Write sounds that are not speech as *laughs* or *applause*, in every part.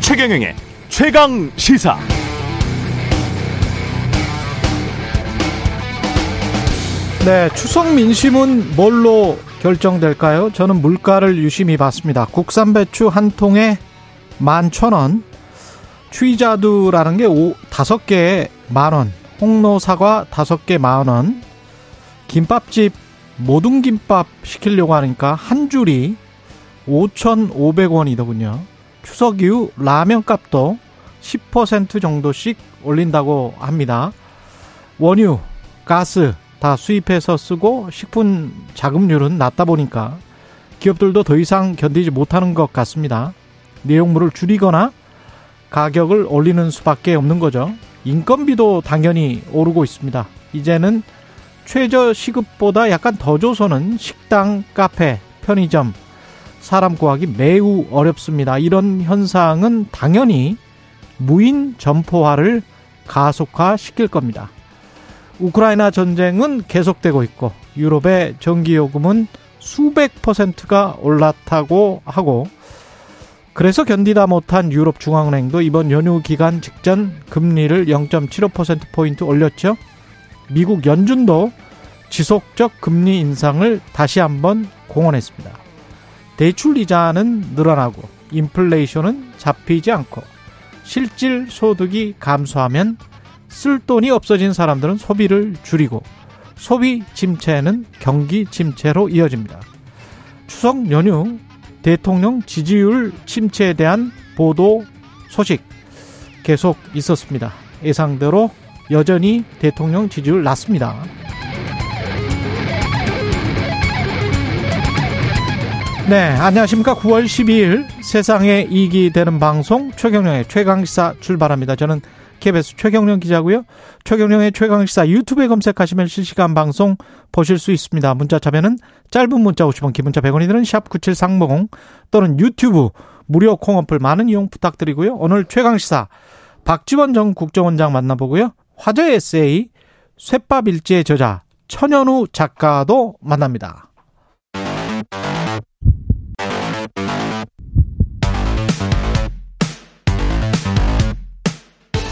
최경영의 최강 시사. 네, 추석 민심은 뭘로 결정될까요? 저는 물가를 유심히 봤습니다. 국산 배추 한 통에 만 천 원, 추이자두라는 게 오, 다섯 개에 만 원, 홍로 사과 다섯 개만 원, 김밥집 모든 김밥 시키려고 하니까 한 줄이 5,500원이더군요. 추석 이후 라면 값도 10% 정도씩 올린다고 합니다. 원유, 가스 다 수입해서 쓰고 식품 자금률은 낮다 보니까 기업들도 더 이상 견디지 못하는 것 같습니다. 내용물을 줄이거나 가격을 올리는 수밖에 없는 거죠. 인건비도 당연히 오르고 있습니다. 이제는 최저 시급보다 약간 더 줘서는 식당, 카페, 편의점, 사람 구하기 매우 어렵습니다. 이런 현상은 당연히 무인 점포화를 가속화시킬 겁니다. 우크라이나 전쟁은 계속되고 있고 유럽의 전기요금은 수백 퍼센트가 올랐다고 하고 그래서 견디다 못한 유럽 중앙은행도 이번 연휴 기간 직전 금리를 0.75%포인트 올렸죠. 미국 연준도 지속적 금리 인상을 다시 한번 공언했습니다. 대출 이자는 늘어나고 인플레이션은 잡히지 않고 실질 소득이 감소하면 쓸 돈이 없어진 사람들은 소비를 줄이고 소비 침체는 경기 침체로 이어집니다. 추석 연휴 대통령 지지율 침체에 대한 보도 소식 계속 있었습니다. 예상대로 여전히 대통령 지지율 낮습니다. 네, 안녕하십니까. 9월 12일 세상에 이익이 되는 방송 최경령의 최강시사 출발합니다. 저는 KBS 최경령 기자고요. 최경령의 최강시사 유튜브에 검색하시면 실시간 방송 보실 수 있습니다. 문자 참여는 짧은 문자 50원, 기본자 100원이 드는 샵 9730 또는 유튜브 무료 콩어플 많은 이용 부탁드리고요. 오늘 최강시사 박지원 전 국정원장 만나보고요. 화제 에세이 쇳밥일지의 저자 천현우 작가도 만납니다.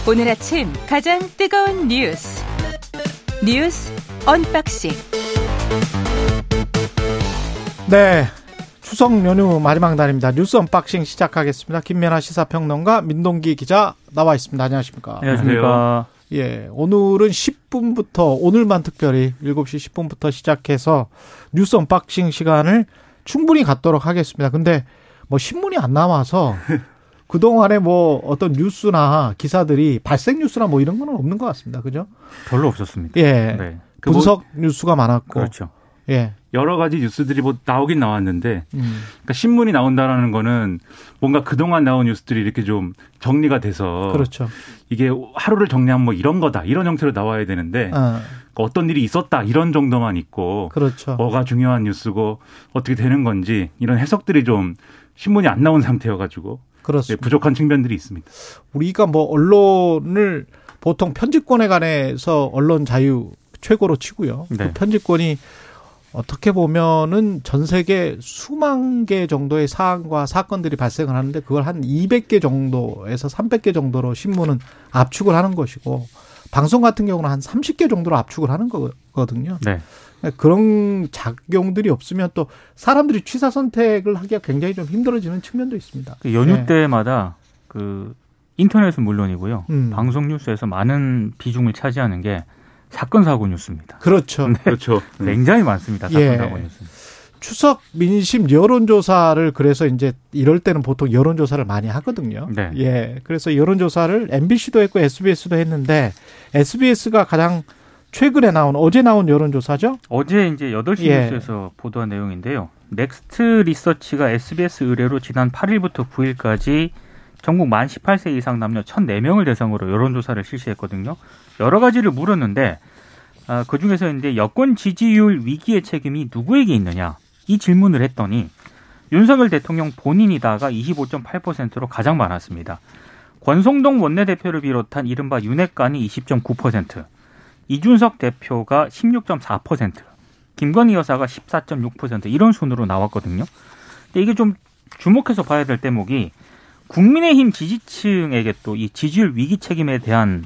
오늘 아침 가장 뜨거운 뉴스 뉴스 unboxing 네. 추석 연휴 마지막 날입니다. 뉴스 unboxing 시작하겠습니다. 김민하 시사평론가 민동기 기자 나와 있습니다. 안녕하십니까? 안녕하십니까? 예. 오늘은 10분부터 오늘만 특별히 7시 10분부터 시작해서 뉴스 unboxing 시간을 충분히 갖도록 하겠습니다. 근데 뭐 신문이 안 나와서 *laughs* 그동안에 뭐 어떤 뉴스나 기사들이 발생 뉴스나 뭐 이런 거는 없는 것 같습니다. 그죠? 별로 없었습니다. 예. 네. 그 분석 뭐, 뉴스가 많았고. 그렇죠. 예. 여러 가지 뉴스들이 뭐 나오긴 나왔는데, 음. 그러니까 신문이 나온다라는 거는 뭔가 그동안 나온 뉴스들이 이렇게 좀 정리가 돼서. 그렇죠. 이게 하루를 정리하면 뭐 이런 거다. 이런 형태로 나와야 되는데, 어. 어떤 일이 있었다. 이런 정도만 있고. 그렇죠. 뭐가 중요한 뉴스고 어떻게 되는 건지 이런 해석들이 좀 신문이 안 나온 상태여가지고. 그렇습니다. 네, 부족한 측면들이 있습니다. 우리가 뭐 언론을 보통 편집권에 관해서 언론 자유 최고로 치고요. 네. 그 편집권이 어떻게 보면은 전 세계 수만 개 정도의 사안과 사건들이 발생을 하는데 그걸 한 200개 정도에서 300개 정도로 신문은 압축을 하는 것이고 방송 같은 경우는 한 30개 정도로 압축을 하는 거거든요. 네. 그런 작용들이 없으면 또 사람들이 취사 선택을 하기가 굉장히 좀 힘들어지는 측면도 있습니다. 그 연휴 네. 때마다 그 인터넷은 물론이고요. 음. 방송 뉴스에서 많은 비중을 차지하는 게 사건 사고 뉴스입니다. 그렇죠. 그렇죠. *laughs* 굉장히 많습니다. 사건 예. 사고 뉴스. 추석 민심 여론조사를 그래서 이제 이럴 때는 보통 여론조사를 많이 하거든요. 네. 예. 그래서 여론조사를 MBC도 했고 SBS도 했는데 SBS가 가장 최근에 나온 어제 나온 여론조사죠. 어제 이제 8시 예. 뉴스에서 보도한 내용인데요. 넥스트 리서치가 SBS 의뢰로 지난 8일부터 9일까지 전국 만 18세 이상 남녀 1,004명을 대상으로 여론조사를 실시했거든요. 여러 가지를 물었는데 아, 그 중에서 이제 여권 지지율 위기의 책임이 누구에게 있느냐 이 질문을 했더니 윤석열 대통령 본인이다가 25.8%로 가장 많았습니다. 권성동 원내대표를 비롯한 이른바 윤핵관이 20.9%, 이준석 대표가 16.4%, 김건희 여사가 14.6% 이런 순으로 나왔거든요. 근데 이게 좀 주목해서 봐야 될 대목이 국민의힘 지지층에게 또 이 지지율 위기 책임에 대한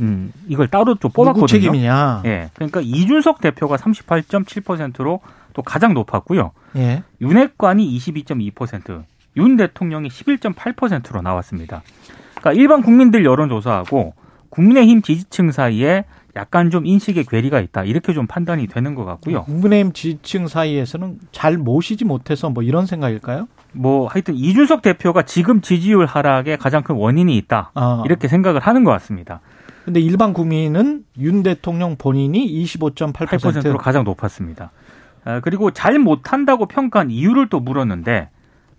음, 이걸 따로 좀 뽑았거든요. 누구 책임이냐? 예. 그러니까 이준석 대표가 38.7%로 또 가장 높았고요. 예. 윤핵관이 22.2%, 윤 대통령이 11.8%로 나왔습니다. 그러니까 일반 국민들 여론조사하고 국민의힘 지지층 사이에 약간 좀 인식의 괴리가 있다. 이렇게 좀 판단이 되는 것 같고요. 국민의힘 지지층 사이에서는 잘 모시지 못해서 뭐 이런 생각일까요? 뭐 하여튼 이준석 대표가 지금 지지율 하락에 가장 큰 원인이 있다. 아. 이렇게 생각을 하는 것 같습니다. 근데 일반 국민은 윤 대통령 본인이 25.8% 8%로 가장 높았습니다. 아, 그리고 잘 못한다고 평가한 이유를 또 물었는데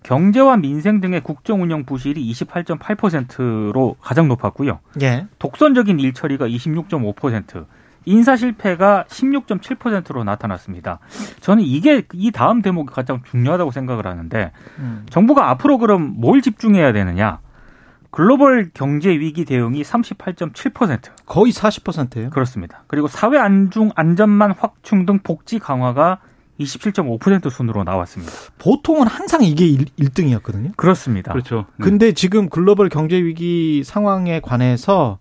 경제와 민생 등의 국정 운영 부실이 28.8%로 가장 높았고요. 예. 독선적인 일 처리가 26.5%, 인사 실패가 16.7%로 나타났습니다. 저는 이게 이 다음 대목이 가장 중요하다고 생각을 하는데 음. 정부가 앞으로 그럼 뭘 집중해야 되느냐? 글로벌 경제 위기 대응이 38.7% 거의 40%예요. 그렇습니다. 그리고 사회 안중 안전망 확충 등 복지 강화가 27.5% 순으로 나왔습니다. 보통은 항상 이게 1, 1등이었거든요. 그렇습니다. 그렇죠. 네. 근데 지금 글로벌 경제 위기 상황에 관해서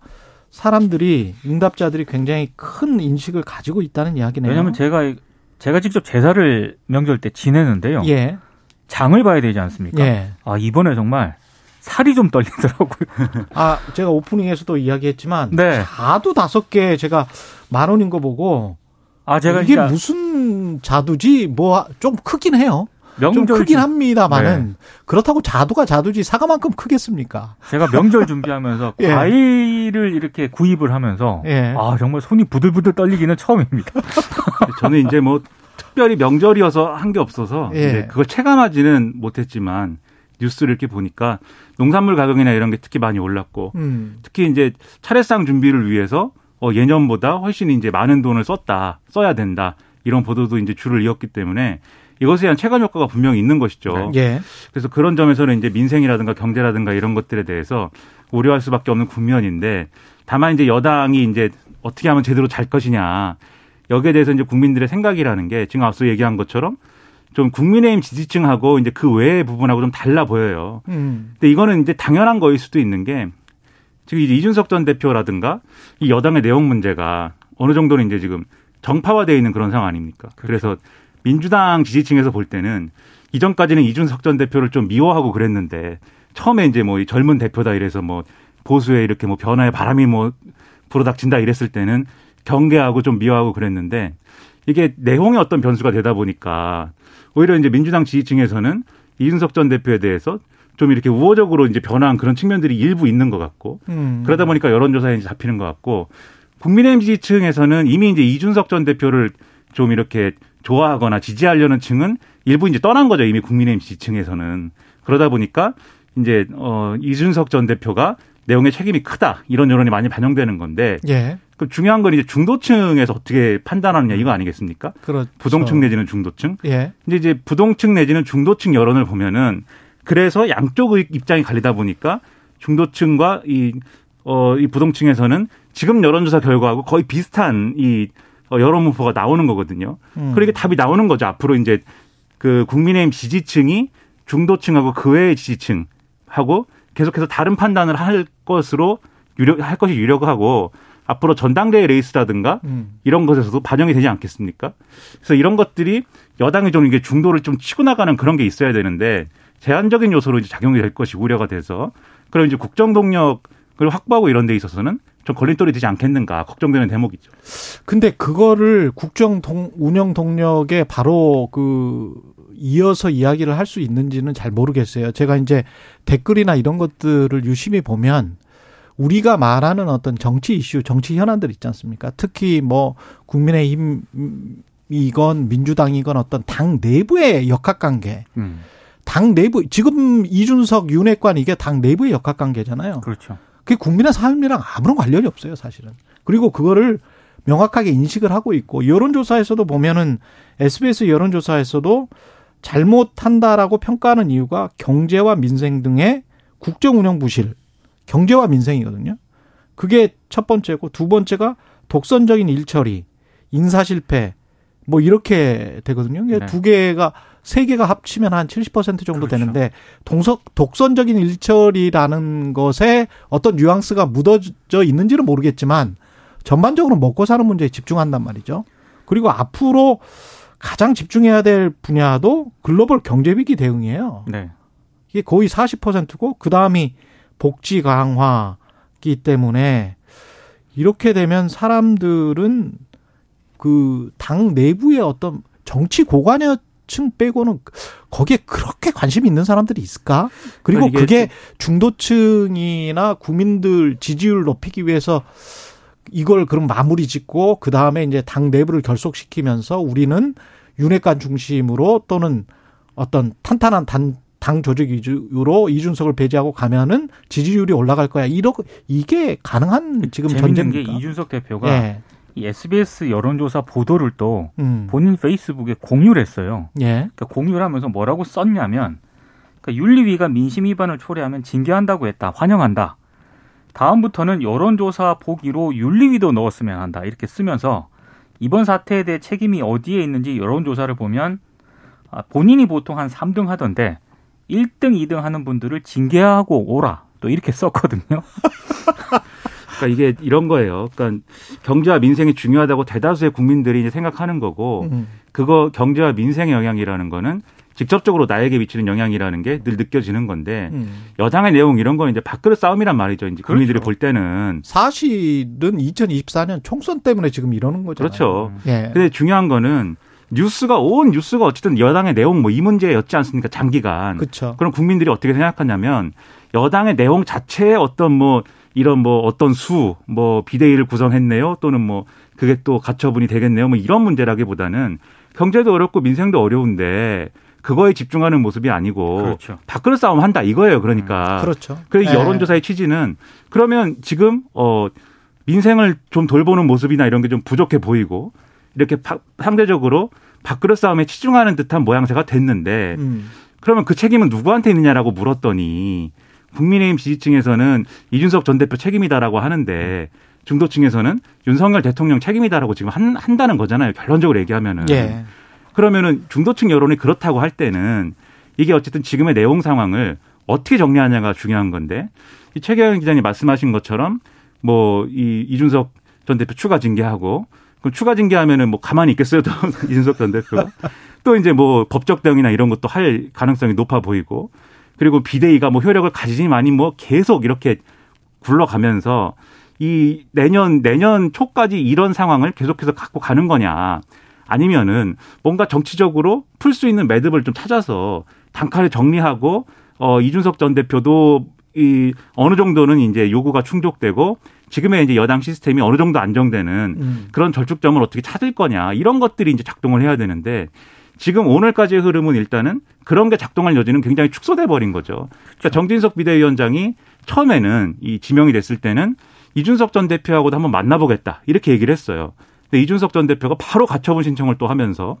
사람들이 응답자들이 굉장히 큰 인식을 가지고 있다는 이야기네요. 왜냐하면 제가 제가 직접 제사를 명절 때 지내는데요. 예. 장을 봐야 되지 않습니까? 예. 아 이번에 정말 살이 좀 떨리더라고요. *laughs* 아, 제가 오프닝에서도 이야기했지만 네. 자두 다섯 개 제가 만 원인 거 보고 아 제가 이게 진짜 무슨 자두지 뭐 좀 크긴 해요. 좀 명절 크긴 준- 합니다만은 그렇다고 자두가 자두지 사과만큼 크겠습니까? 제가 명절 준비하면서 *laughs* 예. 과일을 이렇게 구입을 하면서 예. 아 정말 손이 부들부들 떨리기는 처음입니다. 저는 이제 뭐 특별히 명절이어서 한 게 없어서 예. 이제 그걸 체감하지는 못했지만 뉴스를 이렇게 보니까 농산물 가격이나 이런 게 특히 많이 올랐고 음. 특히 이제 차례상 준비를 위해서 어, 예년보다 훨씬 이제 많은 돈을 썼다, 써야 된다 이런 보도도 이제 줄을 이었기 때문에 이것에 대한 체감 효과가 분명히 있는 것이죠. 예. 그래서 그런 점에서는 이제 민생이라든가 경제라든가 이런 것들에 대해서 우려할 수밖에 없는 국면인데 다만 이제 여당이 이제 어떻게 하면 제대로 잘 것이냐 여기에 대해서 이제 국민들의 생각이라는 게 지금 앞서 얘기한 것처럼 좀 국민의힘 지지층하고 이제 그 외의 부분하고 좀 달라 보여요. 음. 근데 이거는 이제 당연한 거일 수도 있는 게 지금 이제 이준석 전 대표라든가 이 여당의 내용 문제가 어느 정도는 이제 지금 정파화되어 있는 그런 상황 아닙니까? 그래서 민주당 지지층에서 볼 때는 이전까지는 이준석 전 대표를 좀 미워하고 그랬는데 처음에 이제 뭐이 젊은 대표다 이래서 뭐 보수에 이렇게 뭐 변화의 바람이 뭐 불어닥친다 이랬을 때는 경계하고 좀 미워하고 그랬는데 이게 내용의 어떤 변수가 되다 보니까 오히려 이제 민주당 지지층에서는 이준석 전 대표에 대해서 좀 이렇게 우호적으로 이제 변화한 그런 측면들이 일부 있는 것 같고 음. 그러다 보니까 여론조사에 이제 잡히는 것 같고 국민의힘 지지층에서는 이미 이제 이준석 전 대표를 좀 이렇게 좋아하거나 지지하려는 층은 일부 이제 떠난 거죠 이미 국민의힘 지지층에서는 그러다 보니까 이제 어 이준석 전 대표가 내용의 책임이 크다 이런 여론이 많이 반영되는 건데 예. 그 중요한 건 이제 중도층에서 어떻게 판단하느냐 이거 아니겠습니까? 그렇죠. 부동층 내지는 중도층. 예. 근데 이제 부동층 내지는 중도층 여론을 보면은 그래서 양쪽의 입장이 갈리다 보니까 중도층과 이, 어, 이 부동층에서는 지금 여론조사 결과하고 거의 비슷한 이 어, 여론 분포가 나오는 거거든요. 음. 그러니까 답이 나오는 거죠. 앞으로 이제 그 국민의힘 지지층이 중도층하고 그 외의 지지층하고 계속해서 다른 판단을 할 것으로 유력, 할 것이 유력하고 앞으로 전당대회 레이스라든가 음. 이런 것에서도 반영이 되지 않겠습니까? 그래서 이런 것들이 여당이 좀 이게 중도를 좀 치고 나가는 그런 게 있어야 되는데 제한적인 요소로 이제 작용이 될 것이 우려가 돼서 그럼 이제 국정 동력을 확보하고 이런 데 있어서는 좀 걸림돌이 되지 않겠는가 걱정되는 대목이죠. 근데 그거를 국정 동, 운영 동력에 바로 그 이어서 이야기를 할 수 있는지는 잘 모르겠어요. 제가 이제 댓글이나 이런 것들을 유심히 보면 우리가 말하는 어떤 정치 이슈, 정치 현안들 있지 않습니까? 특히 뭐 국민의힘 이건 민주당이건 어떤 당 내부의 역학관계, 음, 당 내부 지금 이준석 윤핵관 이게 당 내부의 역학관계잖아요. 그렇죠. 그게 국민의 삶이랑 아무런 관련이 없어요, 사실은. 그리고 그거를 명확하게 인식을 하고 있고 여론조사에서도 보면은 SBS 여론조사에서도 잘못한다라고 평가하는 이유가 경제와 민생 등의 국정 운영 부실, 경제와 민생이거든요. 그게 첫 번째고 두 번째가 독선적인 일처리, 인사 실패, 뭐 이렇게 되거든요. 네. 두 개가 세 개가 합치면 한 70% 정도 그렇죠. 되는데 동석 독선적인 일처리라는 것에 어떤 뉘앙스가 묻어져 있는지는 모르겠지만 전반적으로 먹고 사는 문제에 집중한단 말이죠. 그리고 앞으로 가장 집중해야 될 분야도 글로벌 경제 위기 대응이에요. 네. 이게 거의 40%고 그 다음이 복지 강화기 때문에 이렇게 되면 사람들은 그 당 내부의 어떤 정치 고관여 층 빼고는 거기에 그렇게 관심이 있는 사람들이 있을까? 그리고 그게 중도층이나 국민들 지지율 높이기 위해서 이걸 그럼 마무리 짓고 그 다음에 이제 당 내부를 결속시키면서 우리는 윤핵관 중심으로 또는 어떤 탄탄한 단, 당 조직 위주로 이준석을 배제하고 가면은 지지율이 올라갈 거야. 이러 이게 가능한 지금 전쟁입니까? 게 이준석 대표가 예. 이 SBS 여론조사 보도를 또 음. 본인 페이스북에 공유를 했어요. 예. 그러니까 공유를 하면서 뭐라고 썼냐면 그러니까 윤리위가 민심 위반을 초래하면 징계한다고 했다. 환영한다. 다음부터는 여론조사 보기로 윤리위도 넣었으면 한다. 이렇게 쓰면서 이번 사태에 대해 책임이 어디에 있는지 여론조사를 보면 아, 본인이 보통 한 3등 하던데 1등, 2등 하는 분들을 징계하고 오라. 또 이렇게 썼거든요. *laughs* 그러니까 이게 이런 거예요. 그러니까 경제와 민생이 중요하다고 대다수의 국민들이 이제 생각하는 거고 음. 그거 경제와 민생의 영향이라는 거는 직접적으로 나에게 미치는 영향이라는 게 늘 느껴지는 건데 음. 여당의 내용 이런 거는 이제 밥그릇 싸움이란 말이죠. 이제 국민들이 그렇죠. 볼 때는 사실은 2024년 총선 때문에 지금 이러는 거잖아요. 그렇죠. 예. 근데 중요한 거는 뉴스가 온 뉴스가 어쨌든 여당의 내용 뭐 이 문제였지 않습니까? 장기간. 그렇죠. 그럼 국민들이 어떻게 생각하냐면 여당의 내용 자체에 어떤 뭐 이런 뭐 어떤 수, 뭐 비대위를 구성했네요. 또는 뭐 그게 또 가처분이 되겠네요. 뭐 이런 문제라기보다는 경제도 어렵고 민생도 어려운데 그거에 집중하는 모습이 아니고 그렇죠. 밖으로 싸움 한다 이거예요. 그러니까. 음, 그렇죠. 그래서 네. 여론조사의 취지는 그러면 지금 어 민생을 좀 돌보는 모습이나 이런 게 좀 부족해 보이고 이렇게 바, 상대적으로 밖으로 싸움에 치중하는 듯한 모양새가 됐는데 음. 그러면 그 책임은 누구한테 있느냐라고 물었더니 국민의힘 지지층에서는 이준석 전 대표 책임이다라고 하는데 중도층에서는 윤석열 대통령 책임이다라고 지금 한, 한다는 거잖아요. 결론적으로 얘기하면은. 예. 그러면은 중도층 여론이 그렇다고 할 때는 이게 어쨌든 지금의 내용 상황을 어떻게 정리하냐가 중요한 건데 이 최경영 기자님 말씀하신 것처럼 뭐 이 이준석 전 대표 추가 징계하고 그럼 추가 징계하면은 뭐 가만히 있겠어요, 또 *laughs* 이준석 전 대표. 또 이제 뭐 법적 대응이나 이런 것도 할 가능성이 높아 보이고 그리고 비대위가 뭐 효력을 가지지만이 뭐 계속 이렇게 굴러가면서 이 내년 내년 초까지 이런 상황을 계속해서 갖고 가는 거냐 아니면은 뭔가 정치적으로 풀 수 있는 매듭을 좀 찾아서 단칼에 정리하고 어 이준석 전 대표도 이 어느 정도는 이제 요구가 충족되고 지금의 이제 여당 시스템이 어느 정도 안정되는 음. 그런 절축점을 어떻게 찾을 거냐 이런 것들이 이제 작동을 해야 되는데 지금 오늘까지의 흐름은 일단은 그런 게 작동할 여지는 굉장히 축소돼 버린 거죠. 그러니까 그렇죠. 정진석 비대위원장이 처음에는 이 지명이 됐을 때는 이준석 전 대표하고도 한번 만나보겠다 이렇게 얘기를 했어요. 근데 이준석 전 대표가 바로 가처분 신청을 또 하면서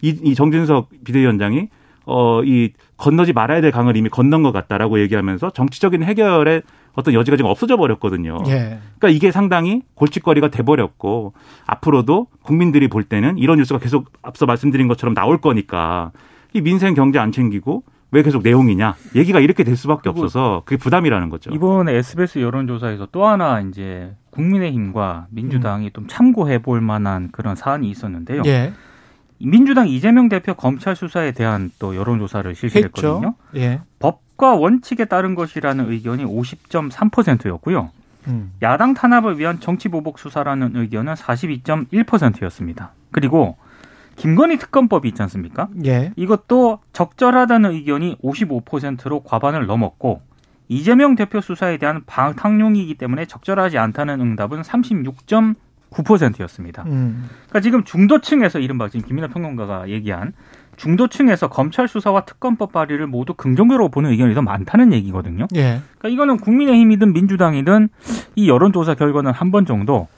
이, 이 정진석 비대위원장이 어, 이 건너지 말아야 될 강을 이미 건넌 것 같다라고 얘기하면서 정치적인 해결의 어떤 여지가 지금 없어져 버렸거든요. 예. 그러니까 이게 상당히 골칫거리가 돼 버렸고 앞으로도 국민들이 볼 때는 이런 뉴스가 계속 앞서 말씀드린 것처럼 나올 거니까 이 민생 경제 안 챙기고 왜 계속 내용이냐 얘기가 이렇게 될 수밖에 없어서 그게 부담이라는 거죠. 이번에 SBS 여론조사에서 또 하나 이제 국민의힘과 민주당이 음. 좀 참고해 볼 만한 그런 사안이 있었는데요. 예. 민주당 이재명 대표 검찰 수사에 대한 또 여론조사를 실시했거든요. 예. 법과 원칙에 따른 것이라는 의견이 50.3%였고요. 음. 야당 탄압을 위한 정치보복 수사라는 의견은 42.1%였습니다. 그리고 김건희 특검법이 있지 않습니까? 예. 이것도 적절하다는 의견이 55%로 과반을 넘었고 이재명 대표 수사에 대한 방탕용이기 때문에 적절하지 않다는 응답은 36.9%였습니다. 음. 그러니까 지금 중도층에서 이른바 지금 김민하 평론가가 얘기한 중도층에서 검찰 수사와 특검법 발의를 모두 긍정적으로 보는 의견이 더 많다는 얘기거든요. 예. 그러니까 이거는 국민의힘이든 민주당이든 이 여론조사 결과는 한 번 정도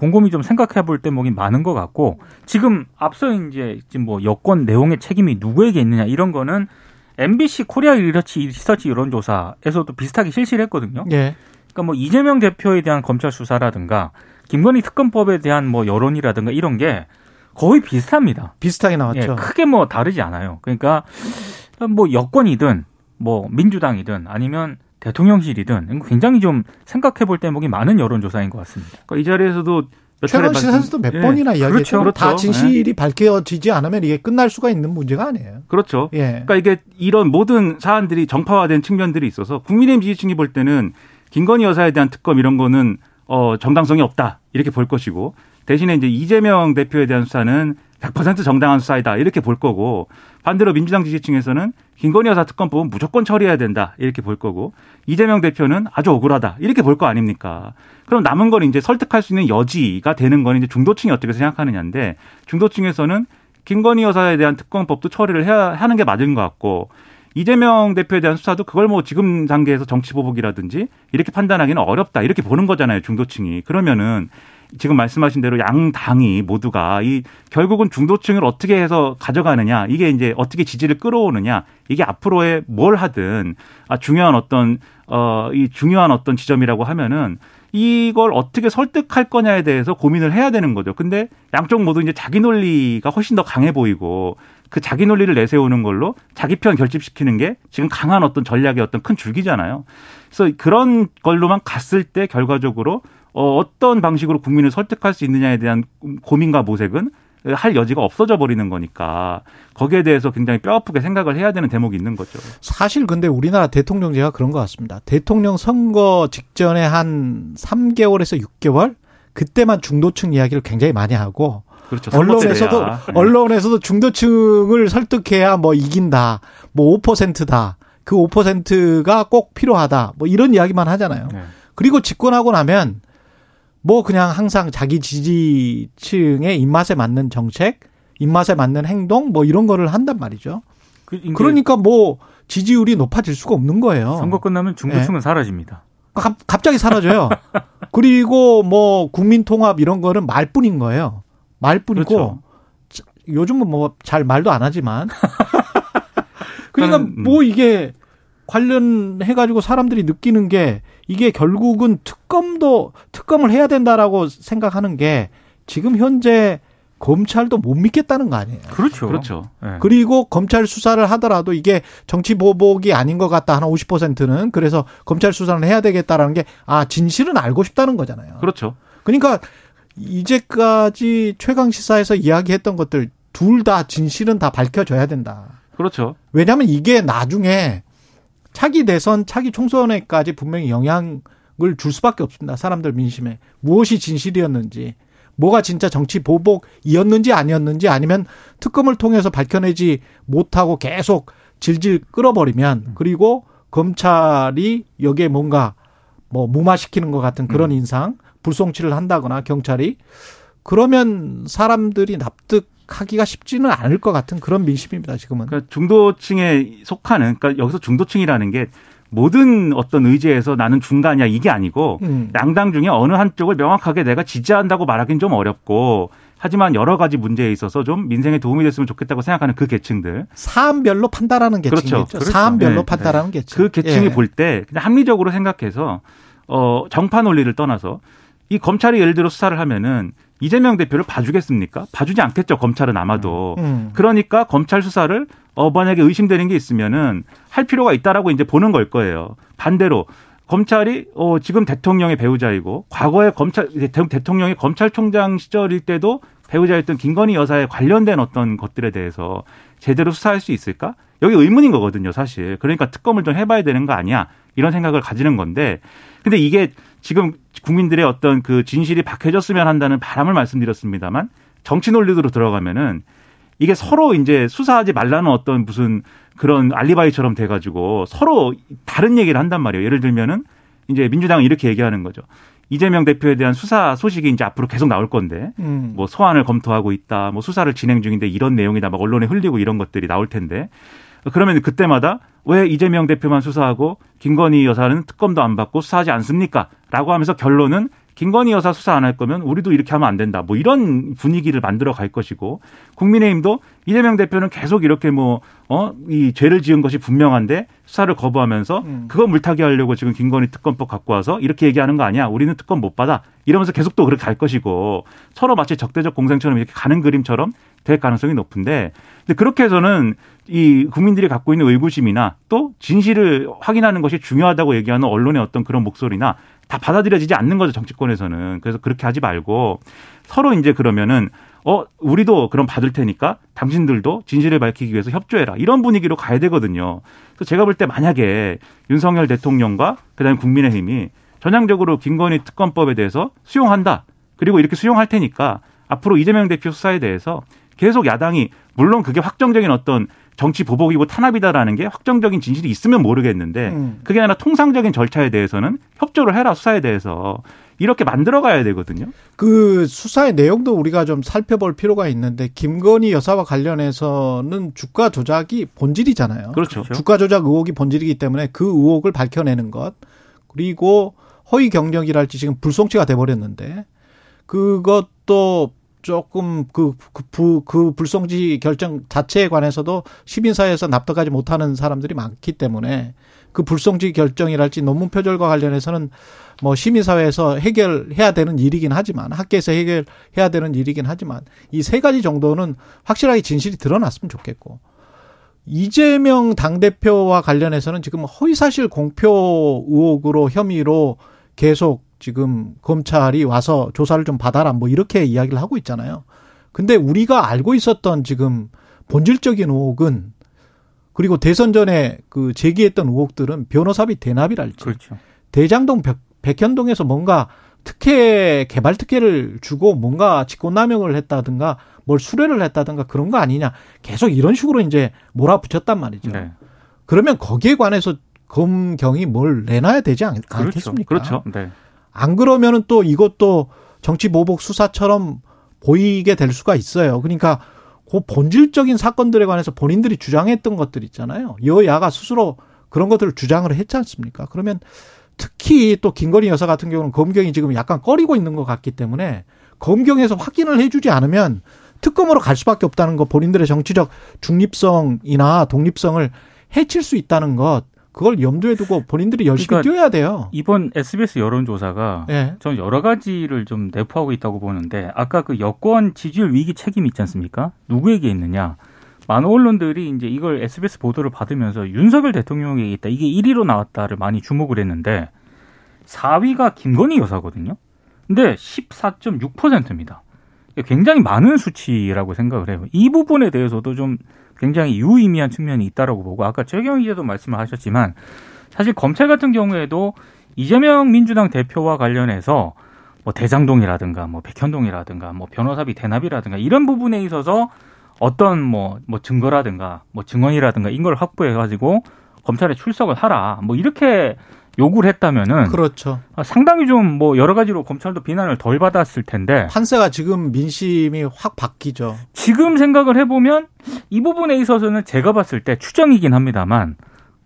곰곰이 좀 생각해 볼 대목이 많은 것 같고 지금 앞서 이제 지금 뭐 여권 내용의 책임이 누구에게 있느냐 이런 거는 MBC 코리아 리서치, 리서치 여론조사에서도 비슷하게 실시를 했거든요. 예. 그러니까 뭐 이재명 대표에 대한 검찰 수사라든가 김건희 특검법에 대한 뭐 여론이라든가 이런 게 거의 비슷합니다. 비슷하게 나왔죠. 예, 크게 뭐 다르지 않아요. 그러니까 뭐 여권이든 뭐 민주당이든 아니면 대통령실이든 굉장히 좀 생각해 볼 대목이 많은 여론조사인 것 같습니다. 그러니까 이 자리에서도 최근 시사에서도 몇 예. 번이나 이야기했죠. 그렇죠. 다 진실이 밝혀지지 않으면 이게 끝날 수가 있는 문제가 아니에요. 그렇죠. 예. 그러니까 이게 이런 모든 사안들이 정파화된 측면들이 있어서 국민의힘 지지층이 볼 때는 김건희 여사에 대한 특검 이런 거는 어 정당성이 없다 이렇게 볼 것이고 대신에 이제 이재명 대표에 대한 수사는 100% 정당한 수사이다 이렇게 볼 거고 반대로 민주당 지지층에서는 김건희 여사 특검법은 무조건 처리해야 된다. 이렇게 볼 거고 이재명 대표는 아주 억울하다. 이렇게 볼 거 아닙니까? 그럼 남은 건 이제 설득할 수 있는 여지가 되는 건 이제 중도층이 어떻게 생각하느냐인데 중도층에서는 김건희 여사에 대한 특검법도 처리를 해야 하는 게 맞은 것 같고 이재명 대표에 대한 수사도 그걸 뭐 지금 단계에서 정치 보복이라든지 이렇게 판단하기는 어렵다. 이렇게 보는 거잖아요 중도층이. 그러면은 지금 말씀하신 대로 양 당이 모두가 이 결국은 중도층을 어떻게 해서 가져가느냐 이게 이제 어떻게 지지를 끌어오느냐 이게 앞으로의 뭘 하든 아 중요한 어떤 어이 중요한 어떤 지점이라고 하면은 이걸 어떻게 설득할 거냐에 대해서 고민을 해야 되는 거죠. 근데 양쪽 모두 이제 자기 논리가 훨씬 더 강해 보이고 그 자기 논리를 내세우는 걸로 자기 편 결집시키는 게 지금 강한 어떤 전략의 어떤 큰 줄기잖아요. 그래서 그런 걸로만 갔을 때 결과적으로 어, 어떤 방식으로 국민을 설득할 수 있느냐에 대한 고민과 모색은 할 여지가 없어져 버리는 거니까 거기에 대해서 굉장히 뼈아프게 생각을 해야 되는 대목이 있는 거죠. 사실 근데 우리나라 대통령제가 그런 것 같습니다. 대통령 선거 직전에 한 3개월에서 6개월 그때만 중도층 이야기를 굉장히 많이 하고 그렇죠. 언론에서도. *laughs* 언론에서도 중도층을 설득해야 뭐 이긴다. 뭐 5%다. 그 5%가 꼭 필요하다. 뭐 이런 이야기만 하잖아요. 네. 그리고 집권하고 나면 뭐 그냥 항상 자기 지지층의 입맛에 맞는 정책, 입맛에 맞는 행동 뭐 이런 거를 한단 말이죠. 그 그러니까 뭐 지지율이 높아질 수가 없는 거예요. 선거 끝나면 중도층은 네. 사라집니다. 갑, 갑자기 사라져요. *laughs* 그리고 뭐 국민 통합 이런 거는 말뿐인 거예요. 말뿐이고 그렇죠. 자, 요즘은 뭐 잘 말도 안 하지만 *laughs* 그러니까 음. 뭐 이게 관련해 가지고 사람들이 느끼는 게 이게 결국은 특검도 특검을 해야 된다라고 생각하는 게 지금 현재 검찰도 못 믿겠다는 거 아니에요. 그렇죠. 그렇죠. 네. 그리고 검찰 수사를 하더라도 이게 정치 보복이 아닌 것 같다 한 50%는 그래서 검찰 수사를 해야 되겠다라는 게 아 진실은 알고 싶다는 거잖아요. 그렇죠. 그러니까 이제까지 최강 시사에서 이야기했던 것들 둘 다 진실은 다 밝혀져야 된다. 그렇죠. 왜냐하면 이게 나중에 차기 대선, 차기 총선에까지 분명히 영향을 줄 수밖에 없습니다. 사람들 민심에. 무엇이 진실이었는지, 뭐가 진짜 정치 보복이었는지 아니었는지 아니면 특검을 통해서 밝혀내지 못하고 계속 질질 끌어버리면 그리고 검찰이 여기에 뭔가 뭐 무마시키는 것 같은 그런 인상, 불송치를 한다거나 경찰이 그러면 사람들이 납득 하기가 쉽지는 않을 것 같은 그런 민심입니다. 지금은. 그러니까 중도층에 속하는 그러니까 여기서 중도층이라는 게 모든 어떤 의제에서 나는 중간이야 이게 아니고 음. 양당 중에 어느 한쪽을 명확하게 내가 지지한다고 말하기는 좀 어렵고 하지만 여러 가지 문제에 있어서 좀 민생에 도움이 됐으면 좋겠다고 생각하는 그 계층들 사안별로 판단하는 계층이 그렇죠. 그렇죠. 사안별로 네. 판단하는 계층. 그 계층이 예. 볼때 그냥 합리적으로 생각해서 어 정파 논리를 떠나서 이 검찰이 예를 들어 수사를 하면은 이재명 대표를 봐주겠습니까? 봐주지 않겠죠. 검찰은 아마도. 음. 그러니까 검찰 수사를 어 만약에 의심되는 게 있으면은 할 필요가 있다라고 이제 보는 걸 거예요. 반대로 검찰이 어 지금 대통령의 배우자이고 과거에 검찰 대- 대통령이 검찰총장 시절일 때도 배우자였던 김건희 여사에 관련된 어떤 것들에 대해서 제대로 수사할 수 있을까? 여기 의문인 거거든요, 사실. 그러니까 특검을 좀 해봐야 되는 거 아니야? 이런 생각을 가지는 건데, 근데 이게 지금 국민들의 어떤 그 진실이 밝혀졌으면 한다는 바람을 말씀드렸습니다만 정치 논리로 들어가면은 이게 서로 이제 수사하지 말라는 어떤 무슨 그런 알리바이처럼 돼가지고 서로 다른 얘기를 한단 말이에요. 예를 들면은 이제 민주당은 이렇게 얘기하는 거죠. 이재명 대표에 대한 수사 소식이 이제 앞으로 계속 나올 건데 음. 뭐 소환을 검토하고 있다, 뭐 수사를 진행 중인데 이런 내용이다, 막 언론에 흘리고 이런 것들이 나올 텐데 그러면 그때마다 왜 이재명 대표만 수사하고 김건희 여사는 특검도 안 받고 수사하지 않습니까? 라고 하면서 결론은 김건희 여사 수사 안 할 거면 우리도 이렇게 하면 안 된다. 뭐 이런 분위기를 만들어 갈 것이고 국민의힘도 이재명 대표는 계속 이렇게 뭐 어 이 죄를 지은 것이 분명한데 수사를 거부하면서 음. 그거 물타기 하려고 지금 김건희 특검법 갖고 와서 이렇게 얘기하는 거 아니야. 우리는 특검 못 받아. 이러면서 계속 또 그렇게 갈 것이고 서로 마치 적대적 공생처럼 이렇게 가는 그림처럼 될 가능성이 높은데 근데 그렇게 해서는 이 국민들이 갖고 있는 의구심이나 또 진실을 확인하는 것이 중요하다고 얘기하는 언론의 어떤 그런 목소리나 다 받아들여지지 않는 거죠 정치권에서는. 그래서 그렇게 하지 말고 서로 이제 그러면은 어 우리도 그럼 받을 테니까 당신들도 진실을 밝히기 위해서 협조해라. 이런 분위기로 가야 되거든요. 그래서 제가 볼 때 만약에 윤석열 대통령과 그다음에 국민의힘이 전향적으로 김건희 특검법에 대해서 수용한다. 그리고 이렇게 수용할 테니까 앞으로 이재명 대표 수사에 대해서 계속 야당이 물론 그게 확정적인 어떤 정치 보복이고 탄압이다라는 게 확정적인 진실이 있으면 모르겠는데 음. 그게 아니라 통상적인 절차에 대해서는 협조를 해라 수사에 대해서 이렇게 만들어 가야 되거든요. 그 수사의 내용도 우리가 좀 살펴볼 필요가 있는데 김건희 여사와 관련해서는 주가 조작이 본질이잖아요. 그렇죠. 주가 조작 의혹이 본질이기 때문에 그 의혹을 밝혀내는 것 그리고 허위 경력이랄지 지금 불송치가 돼버렸는데 그것도 조금 그, 그, 부, 그 불송치 결정 자체에 관해서도 시민사회에서 납득하지 못하는 사람들이 많기 때문에 그 불송치 결정이랄지 논문 표절과 관련해서는 뭐 시민사회에서 해결해야 되는 일이긴 하지만 학계에서 해결해야 되는 일이긴 하지만 이 세 가지 정도는 확실하게 진실이 드러났으면 좋겠고 이재명 당대표와 관련해서는 지금 허위사실 공표 의혹으로 혐의로 계속 지금 검찰이 와서 조사를 좀 받아라 뭐 이렇게 이야기를 하고 있잖아요. 근데 우리가 알고 있었던 지금 본질적인 의혹은 그리고 대선 전에 그 제기했던 의혹들은 변호사비 대납이랄지 그렇죠. 대장동 백, 백현동에서 뭔가 특혜 개발 특혜를 주고 뭔가 직권남용을 했다든가 뭘 수뢰를 했다든가 그런 거 아니냐 계속 이런 식으로 이제 몰아붙였단 말이죠. 네. 그러면 거기에 관해서 검경이 뭘 내놔야 되지 않, 그렇죠. 않겠습니까? 그렇죠. 네. 안 그러면은 또 이것도 정치 보복 수사처럼 보이게 될 수가 있어요. 그러니까 그 본질적인 사건들에 관해서 본인들이 주장했던 것들 있잖아요. 여야가 스스로 그런 것들을 주장을 했지 않습니까? 그러면 특히 또 김건희 여사 같은 경우는 검경이 지금 약간 꺼리고 있는 것 같기 때문에 검경에서 확인을 해주지 않으면 특검으로 갈 수밖에 없다는 것, 본인들의 정치적 중립성이나 독립성을 해칠 수 있다는 것, 그걸 염두에 두고 본인들이 열심히 그러니까 뛰어야 돼요. 이번 SBS 여론조사가 예. 저는 여러 가지를 좀 내포하고 있다고 보는데 아까 그 여권 지지율 위기 책임 있지 않습니까? 누구에게 있느냐? 많은 언론들이 이제 이걸 SBS 보도를 받으면서 윤석열 대통령에게 있다. 이게 1위로 나왔다를 많이 주목을 했는데 4위가 김건희 여사거든요. 근데 14.6%입니다. 굉장히 많은 수치라고 생각을 해요. 이 부분에 대해서도 좀 굉장히 유의미한 측면이 있다라고 보고 아까 최경 기자도 말씀을 하셨지만 사실 검찰 같은 경우에도 이재명 민주당 대표와 관련해서 뭐 대장동이라든가 뭐 백현동이라든가 뭐 변호사비 대납이라든가 이런 부분에 있어서 어떤 뭐, 뭐 증거라든가 뭐 증언이라든가 이걸 확보해 가지고 검찰에 출석을 하라 뭐 이렇게 요구를 했다면은 그렇죠. 상당히 좀 뭐 여러 가지로 검찰도 비난을 덜 받았을 텐데 판세가 지금 민심이 확 바뀌죠. 지금 생각을 해보면 이 부분에 있어서는 제가 봤을 때 추정이긴 합니다만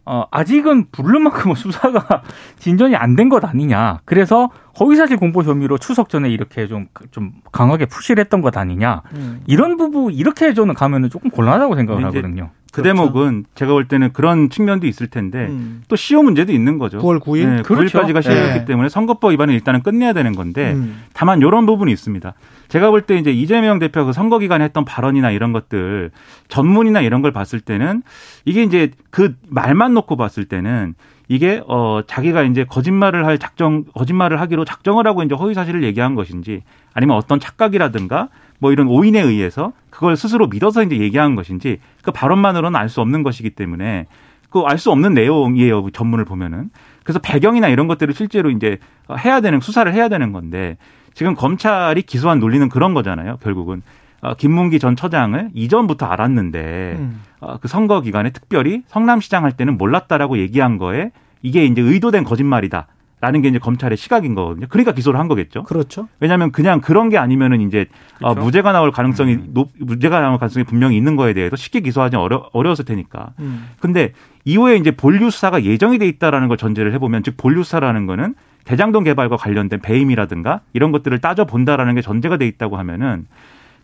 어, 아직은 부를 만큼은 *laughs* 수사가 진전이 안 된 것 아니냐. 그래서 허위사실 공보 혐의로 추석 전에 이렇게 좀, 좀 강하게 푸시를 했던 것 아니냐. 음. 이런 부분, 이렇게 저는 가면은 조금 곤란하다고 생각을 하거든요. 그 그렇죠. 대목은 제가 볼 때는 그런 측면도 있을 텐데 음. 또 시효 문제도 있는 거죠. 9월 9일. 네, 그렇죠. 9일까지가 시효였기 네. 때문에 선거법 위반을 일단은 끝내야 되는 건데 음. 다만 이런 부분이 있습니다. 제가 볼 때 이제 이재명 대표가 그 선거 기간에 했던 발언이나 이런 것들 전문이나 이런 걸 봤을 때는 이게 이제 그 말만 놓고 봤을 때는 이게 어 자기가 이제 거짓말을 할 작정 거짓말을 하기로 작정을 하고 이제 허위 사실을 얘기한 것인지 아니면 어떤 착각이라든가 뭐 이런 오인에 의해서 그걸 스스로 믿어서 이제 얘기한 것인지 그 발언만으로는 알 수 없는 것이기 때문에 그 알 수 없는 내용이에요 그 전문을 보면은. 그래서 배경이나 이런 것들을 실제로 이제 해야 되는 수사를 해야 되는 건데 지금 검찰이 기소한 논리는 그런 거잖아요 결국은 어, 김문기 전 처장을 이전부터 알았는데 음. 어, 그 선거 기간에 특별히 성남시장 할 때는 몰랐다라고 얘기한 거에 이게 이제 의도된 거짓말이다. 라는 게 이제 검찰의 시각인 거거든요. 그러니까 기소를 한 거겠죠. 그렇죠. 왜냐하면 그냥 그런 게 아니면은 이제 어, 그렇죠. 무죄가 나올 가능성이 음. 높 무죄가 나올 가능성이 분명히 있는 거에 대해서 쉽게 기소하기 어려 어려웠을 테니까. 음. 근데 이후에 이제 본류 수사가 예정이 돼 있다라는 걸 전제를 해보면 즉 본류 수사라는 거는 대장동 개발과 관련된 배임이라든가 이런 것들을 따져 본다라는 게 전제가 돼 있다고 하면은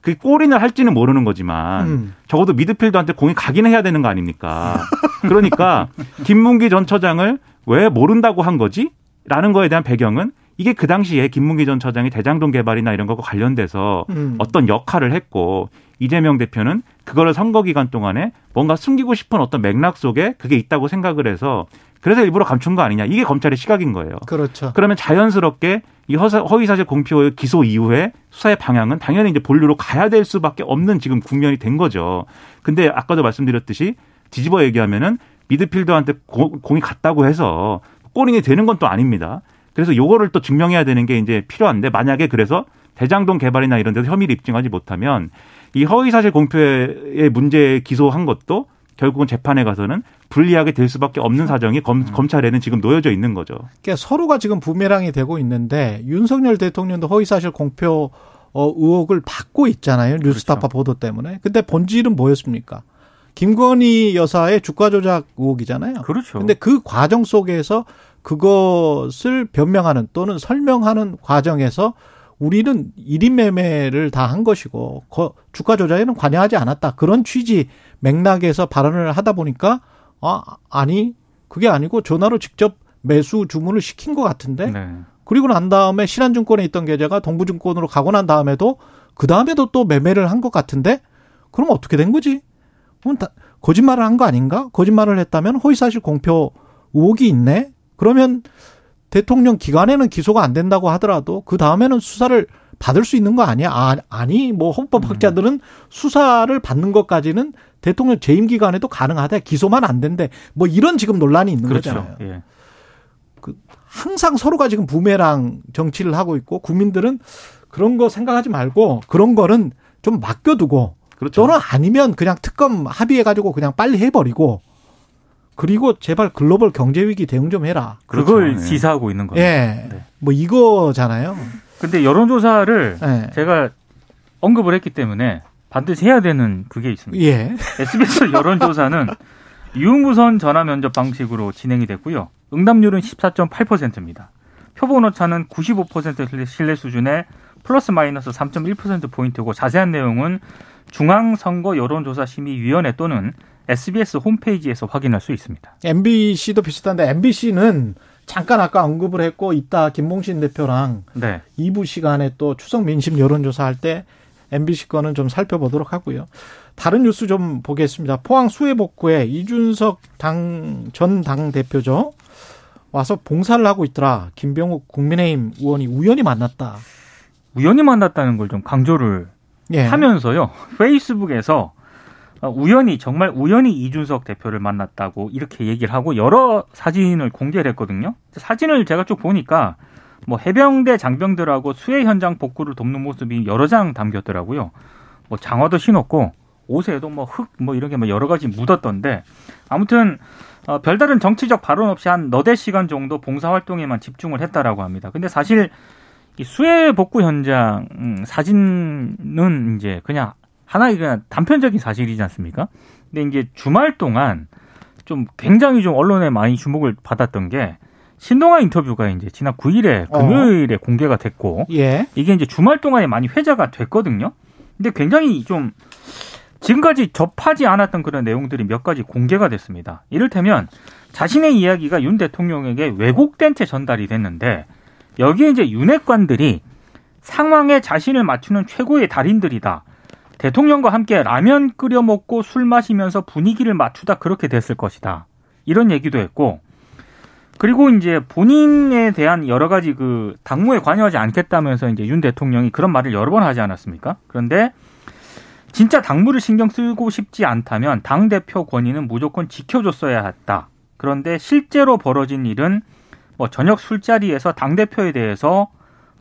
그 골인을 할지는 모르는 거지만 음. 적어도 미드필더한테 공이 가긴 해야 되는 거 아닙니까? 그러니까 *laughs* 김문기 전 처장을 왜 모른다고 한 거지? 라는 거에 대한 배경은 이게 그 당시에 김문기 전 처장이 대장동 개발이나 이런 것과 관련돼서 음. 어떤 역할을 했고 이재명 대표는 그거를 선거 기간 동안에 뭔가 숨기고 싶은 어떤 맥락 속에 그게 있다고 생각을 해서 그래서 일부러 감춘 거 아니냐 이게 검찰의 시각인 거예요. 그렇죠. 그러면 자연스럽게 이 허위사실 공표 기소 이후에 수사의 방향은 당연히 이제 본류로 가야 될 수밖에 없는 지금 국면이 된 거죠. 근데 아까도 말씀드렸듯이 뒤집어 얘기하면은 미드필더한테 고- 공이 갔다고 해서 골인이 되는 건 또 아닙니다. 그래서 요거를 또 증명해야 되는 게 이제 필요한데 만약에 그래서 대장동 개발이나 이런 데서 혐의를 입증하지 못하면 이 허위사실 공표의 문제 기소한 것도 결국은 재판에 가서는 불리하게 될 수밖에 없는 사정이 검, 검찰에는 지금 놓여져 있는 거죠. 그러니까 서로가 지금 부메랑이 되고 있는데 윤석열 대통령도 허위사실 공표 어, 의혹을 받고 있잖아요. 뉴스타파 보도 때문에. 근데 본질은 뭐였습니까? 김건희 여사의 주가 조작 의혹이잖아요. 그렇죠. 근데 그 과정 속에서 그것을 변명하는 또는 설명하는 과정에서 우리는 1인 매매를 다 한 것이고 거- 주가 조작에는 관여하지 않았다. 그런 취지 맥락에서 발언을 하다 보니까 아, 아니 그게 아니고 전화로 직접 매수 주문을 시킨 것 같은데 네. 그리고 난 다음에 신한증권에 있던 계좌가 동부증권으로 가고 난 다음에도 그 다음에도 또 매매를 한 것 같은데 그럼 어떻게 된 거지? 그럼 다 거짓말을 한 거 아닌가? 거짓말을 했다면 허위사실 공표 의혹이 있네. 그러면 대통령 기간에는 기소가 안 된다고 하더라도 그 다음에는 수사를 받을 수 있는 거 아니야? 아, 아니 뭐 헌법학자들은 수사를 받는 것까지는 대통령 재임 기간에도 가능하대. 기소만 안 된대. 뭐 이런 지금 논란이 있는 그렇죠. 거잖아요. 예. 항상 서로가 지금 부메랑 정치를 하고 있고 국민들은 그런 거 생각하지 말고 그런 거는 좀 맡겨두고 그렇죠. 또는 아니면 그냥 특검 합의해 가지고 그냥 빨리 해버리고 그리고 제발 글로벌 경제 위기 대응 좀 해라. 그걸 그렇죠. 예. 시사하고 있는 거예요. 예, 네. 뭐 이거잖아요. 근데 여론조사를 예, 제가 언급을 했기 때문에 반드시 해야 되는 그게 있습니다. 예, SBS 여론조사는 유무선 전화 면접 방식으로 진행이 됐고요. 응답률은 14.8%입니다. 표본 오차는 95% 신뢰 수준의 플러스 마이너스 3.1%포인트고 자세한 내용은 중앙선거 여론조사심의위원회 또는 SBS 홈페이지에서 확인할 수 있습니다. MBC도 비슷한데 MBC는 잠깐 아까 언급을 했고 이따 김봉신 대표랑 네. 2부 시간에 또 추석 민심 여론조사 할 때 MBC 거는 좀 살펴보도록 하고요. 다른 뉴스 좀 보겠습니다. 포항 수해복구에 이준석 당, 전 당 대표죠. 와서 봉사를 하고 있더라. 김병욱 국민의힘 의원이 우연히 만났다. 우연히 만났다는 걸 좀 강조를 예. 하면서요. *laughs* 페이스북에서 어, 우연히 정말 우연히 이준석 대표를 만났다고 이렇게 얘기를 하고 여러 사진을 공개를 했거든요. 사진을 제가 쭉 보니까 뭐 해병대 장병들하고 수해 현장 복구를 돕는 모습이 여러 장 담겼더라고요. 뭐 장화도 신었고 옷에도 뭐 흙뭐 이런 게 뭐 여러 가지 묻었던데 아무튼 어, 별다른 정치적 발언 없이 한 너댓 시간 정도 봉사 활동에만 집중을 했다라고 합니다. 근데 사실 이 수해 복구 현장 음, 사진은 이제 그냥 하나의 그냥 단편적인 사실이지 않습니까? 근데 이제 주말 동안 좀 굉장히 좀 언론에 많이 주목을 받았던 게 신동아 인터뷰가 이제 지난 9일에 어. 금요일에 공개가 됐고 예. 이게 이제 주말 동안에 많이 회자가 됐거든요. 근데 굉장히 좀 지금까지 접하지 않았던 그런 내용들이 몇 가지 공개가 됐습니다. 이를테면 자신의 이야기가 윤 대통령에게 왜곡된 채 전달이 됐는데 여기에 이제 윤핵관들이 상황에 자신을 맞추는 최고의 달인들이다. 대통령과 함께 라면 끓여 먹고 술 마시면서 분위기를 맞추다 그렇게 됐을 것이다. 이런 얘기도 했고 그리고 이제 본인에 대한 여러 가지 그 당무에 관여하지 않겠다면서 이제 윤 대통령이 그런 말을 여러 번 하지 않았습니까? 그런데 진짜 당무를 신경 쓰고 싶지 않다면 당 대표 권위는 무조건 지켜줬어야 했다. 그런데 실제로 벌어진 일은 뭐 저녁 술자리에서 당 대표에 대해서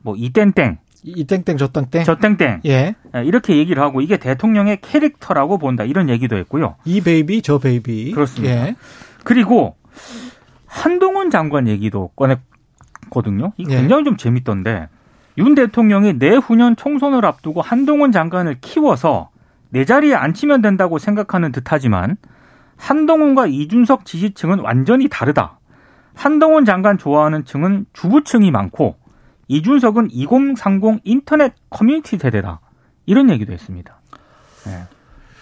뭐 이땡땡, 이 땡땡 저 땡땡. 저 땡땡 예. 이렇게 얘기를 하고 이게 대통령의 캐릭터라고 본다 이런 얘기도 했고요. 이 baby 저 baby. 그렇습니다. 예. 그리고 한동훈 장관 얘기도 꺼내 봤거든요. 이 예. 굉장히 좀 재밌던데 윤 대통령이 내후년 총선을 앞두고 한동훈 장관을 키워서 내 자리에 앉히면 된다고 생각하는 듯하지만 한동훈과 이준석 지지층은 완전히 다르다. 한동훈 장관 좋아하는 층은 주부층이 많고 이준석은 2030 인터넷 커뮤니티 세대다. 이런 얘기도 했습니다. 네.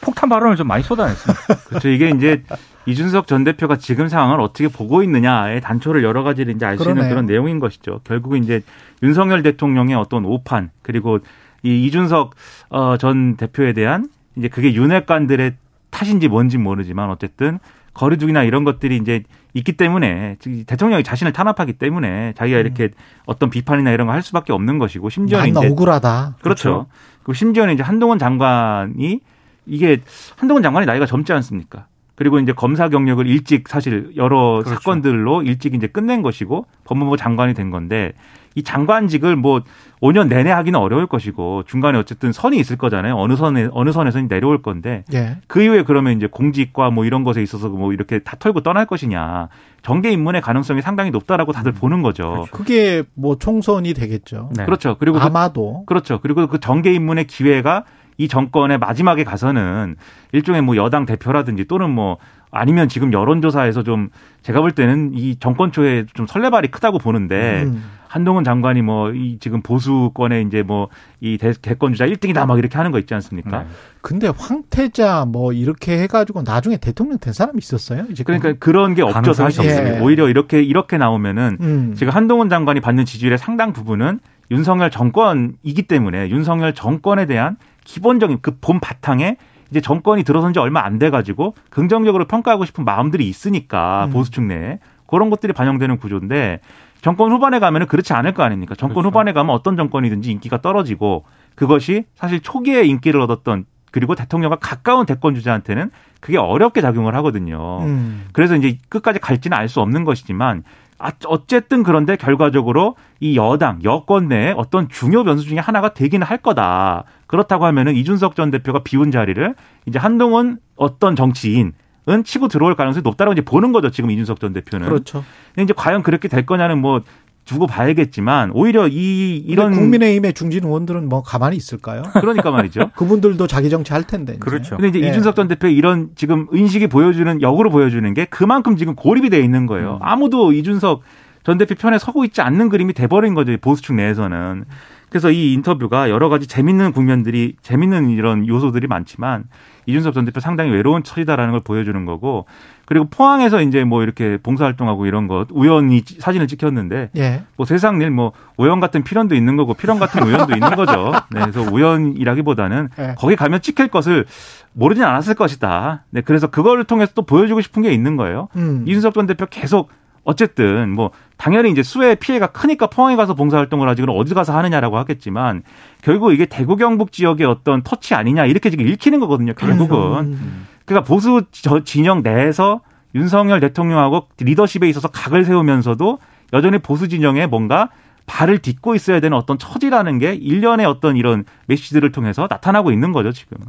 폭탄 발언을 좀 많이 쏟아냈습니다. *laughs* 그렇죠. 이게 이제 이준석 전 대표가 지금 상황을 어떻게 보고 있느냐의 단초를 여러 가지를 이제 알 수 있는. 그런 내용인 것이죠. 결국은 이제 윤석열 대통령의 어떤 오판 그리고 이 이준석 어, 전 대표에 대한 이제 그게 윤핵관들의 탓인지 뭔지 모르지만 어쨌든 거리두기나 이런 것들이 이제 있기 때문에 대통령이 자신을 탄압하기 때문에 자기가 이렇게 어떤 비판이나 이런 거 할 수밖에 없는 것이고 심지어는 나 이제 억울하다. 그렇죠. 그리고 심지어는 이제 한동훈 장관이 이게 한동훈 장관이 나이가 젊지 않습니까? 그리고 이제 검사 경력을 일찍 사실 여러 그렇죠. 사건들로 일찍 이제 끝낸 것이고 법무부 장관이 된 건데 이 장관직을 뭐 5년 내내 하기는 어려울 것이고 중간에 어쨌든 선이 있을 거잖아요. 어느 선에 어느 선에서 내려올 건데 예. 그 이후에 그러면 이제 공직과 뭐 이런 것에 있어서 뭐 이렇게 다 털고 떠날 것이냐 정계 입문의 가능성이 상당히 높다라고 다들 보는 거죠. 그게 뭐 총선이 되겠죠. 네. 그렇죠. 그리고 그 아마도 그 렇죠. 그리고 그 정계 입문의 기회가 이 정권의 마지막에 가서는 일종의 뭐 여당 대표라든지 또는 뭐 아니면 지금 여론조사에서 좀 제가 볼 때는 이 정권 초에 좀 설레발이 크다고 보는데 음. 한동훈 장관이 뭐 이 지금 보수권의 이제 뭐 이 대권 주자 1등이다 막 이렇게 하는 거 있지 않습니까? 네. 근데 황태자 뭐 이렇게 해가지고 나중에 대통령 된 사람이 있었어요. 이제 그러니까 그런 게 없죠 사실. 없습니다. 오히려 이렇게 이렇게 나오면은 음. 지금 한동훈 장관이 받는 지지율의 상당 부분은 윤석열 정권이기 때문에 윤석열 정권에 대한 기본적인 그 본 바탕에 이제 정권이 들어선 지 얼마 안 돼 가지고 긍정적으로 평가하고 싶은 마음들이 있으니까 음. 보수층 내에 그런 것들이 반영되는 구조인데 정권 후반에 가면은 그렇지 않을 거 아닙니까? 정권 그렇죠. 후반에 가면 어떤 정권이든지 인기가 떨어지고 그것이 사실 초기에 인기를 얻었던 그리고 대통령과 가까운 대권 주자한테는 그게 어렵게 작용을 하거든요. 음. 그래서 이제 끝까지 갈지는 알 수 없는 것이지만 아, 어쨌든 그런데 결과적으로 이 여당 여권 내에 어떤 중요 변수 중에 하나가 되기는 할 거다. 그렇다고 하면은 이준석 전 대표가 비운 자리를 이제 한동훈 어떤 정치인 은 치고 들어올 가능성이 높다고 이제 보는 거죠. 지금 이준석 전 대표는. 그렇죠. 근데 이제 과연 그렇게 될 거냐는 뭐 두고 봐야겠지만 오히려 이 이런 국민의힘의 중진 의원들은 뭐 가만히 있을까요? 그러니까 말이죠. *laughs* 그분들도 자기 정치 할 텐데. 이제. 그렇죠. 근데 이제 예. 이준석 전 대표의 이런 지금 인식이 보여주는 역으로 보여주는 게 그만큼 지금 고립이 돼 있는 거예요. 음. 아무도 이준석 전 대표 편에 서고 있지 않는 그림이 돼버린 거죠. 보수층 내에서는. 그래서 이 인터뷰가 여러 가지 재밌는 국면들이 재밌는 이런 요소들이 많지만 이준석 전 대표 상당히 외로운 처지다라는 걸 보여주는 거고 그리고 포항에서 이제 뭐 이렇게 봉사활동하고 이런 것 우연히 사진을 찍혔는데 예. 뭐 세상 일 뭐 우연 같은 필연도 있는 거고 필연 같은 우연도 있는 거죠. 네, 그래서 우연이라기보다는 예. 거기 가면 찍힐 것을 모르진 않았을 것이다. 네, 그래서 그거를 통해서 또 보여주고 싶은 게 있는 거예요. 음. 이준석 전 대표 계속 어쨌든 뭐 당연히 이제 수해 피해가 크니까 포항에 가서 봉사활동을 하지 그럼 어디 가서 하느냐라고 하겠지만 결국 이게 대구 경북 지역의 어떤 터치 아니냐 이렇게 지금 읽히는 거거든요. 결국은 음. 그러니까 보수 저 진영 내에서 윤석열 대통령하고 리더십에 있어서 각을 세우면서도 여전히 보수 진영에 뭔가 발을 딛고 있어야 되는 어떤 처지라는 게 일련의 어떤 이런 메시지들을 통해서 나타나고 있는 거죠, 지금.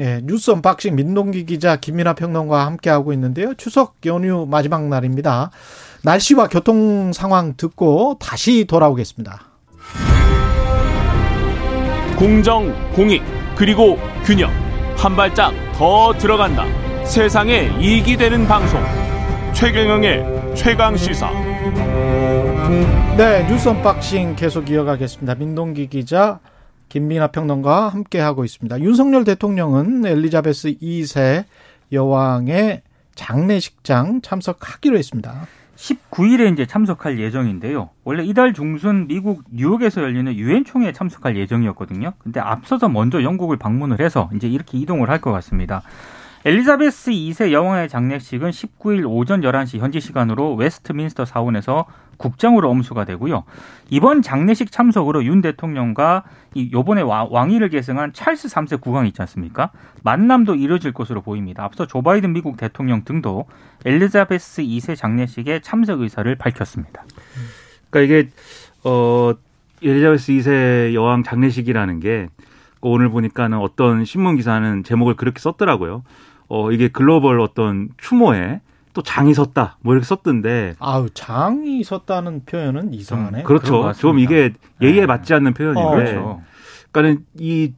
예, 뉴스 언박싱 민동기 기자 김민아 평론가와 함께하고 있는데요. 추석 연휴 마지막 날입니다. 날씨와 교통 상황 듣고 다시 돌아오겠습니다. 공정, 공익, 그리고 균형. 한 발짝 더 들어간다. 세상에 이익이 되는 방송. 최경영의 최강 시사. 네, 뉴스 언박싱 계속 이어가겠습니다. 민동기 기자, 김민아 평론가와 함께하고 있습니다. 윤석열 대통령은 엘리자베스 2세 여왕의 장례식장 참석하기로 했습니다. 19일에 이제 참석할 예정인데요. 원래 이달 중순 미국 뉴욕에서 열리는 유엔 총회에 참석할 예정이었거든요. 근데 앞서서 먼저 영국을 방문을 해서 이제 이렇게 이동을 할 것 같습니다. 엘리자베스 2세 여왕의 장례식은 19일 오전 11시 현지 시간으로 웨스트민스터 사원에서 국장으로 엄수가 되고요. 이번 장례식 참석으로 윤 대통령과 이 요번에 와- 왕위를 계승한 찰스 3세 국왕 있지 않습니까? 만남도 이뤄질 것으로 보입니다. 앞서 조 바이든 미국 대통령 등도 엘리자베스 2세 장례식에 참석 의사를 밝혔습니다. 그러니까 이게 어 엘리자베스 2세 여왕 장례식이라는 게 오늘 보니까는 어떤 신문 기사는 제목을 그렇게 썼더라고요. 어 이게 글로벌 어떤 추모에 또 장이 섰다 뭐 이렇게 썼던데 아우 장이 섰다는 표현은 이상하네. 그렇죠. 좀 이게 예의에 네. 맞지 않는 표현인데. 어, 그렇죠. 그러니까는 이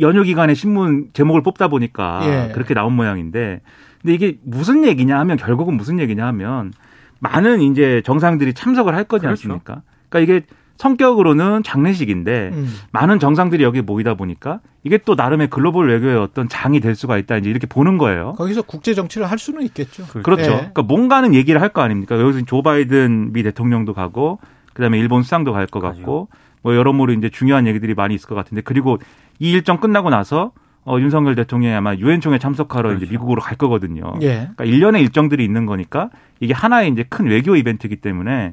연휴 기간에 신문 제목을 뽑다 보니까 예. 그렇게 나온 모양인데 근데 이게 무슨 얘기냐 하면 결국은 무슨 얘기냐 하면 많은 이제 정상들이 참석을 할 거지 그렇죠. 않습니까? 그러니까 이게 성격으로는 장례식인데 음. 많은 정상들이 여기 모이다 보니까 이게 또 나름의 글로벌 외교의 어떤 장이 될 수가 있다 이제 이렇게 보는 거예요. 거기서 국제 정치를 할 수는 있겠죠. 그렇죠. 예. 그러니까 뭔가는 얘기를 할 거 아닙니까? 여기서 조 바이든 미 대통령도 가고 그다음에 일본 수상도 갈 것 같고 뭐 여러모로 이제 중요한 얘기들이 많이 있을 것 같은데 그리고 이 일정 끝나고 나서 어, 윤석열 대통령이 아마 유엔 총회 참석하러 이제 그렇죠. 미국으로 갈 거거든요. 예. 그러니까 일련의 일정들이 있는 거니까 이게 하나의 이제 큰 외교 이벤트이기 때문에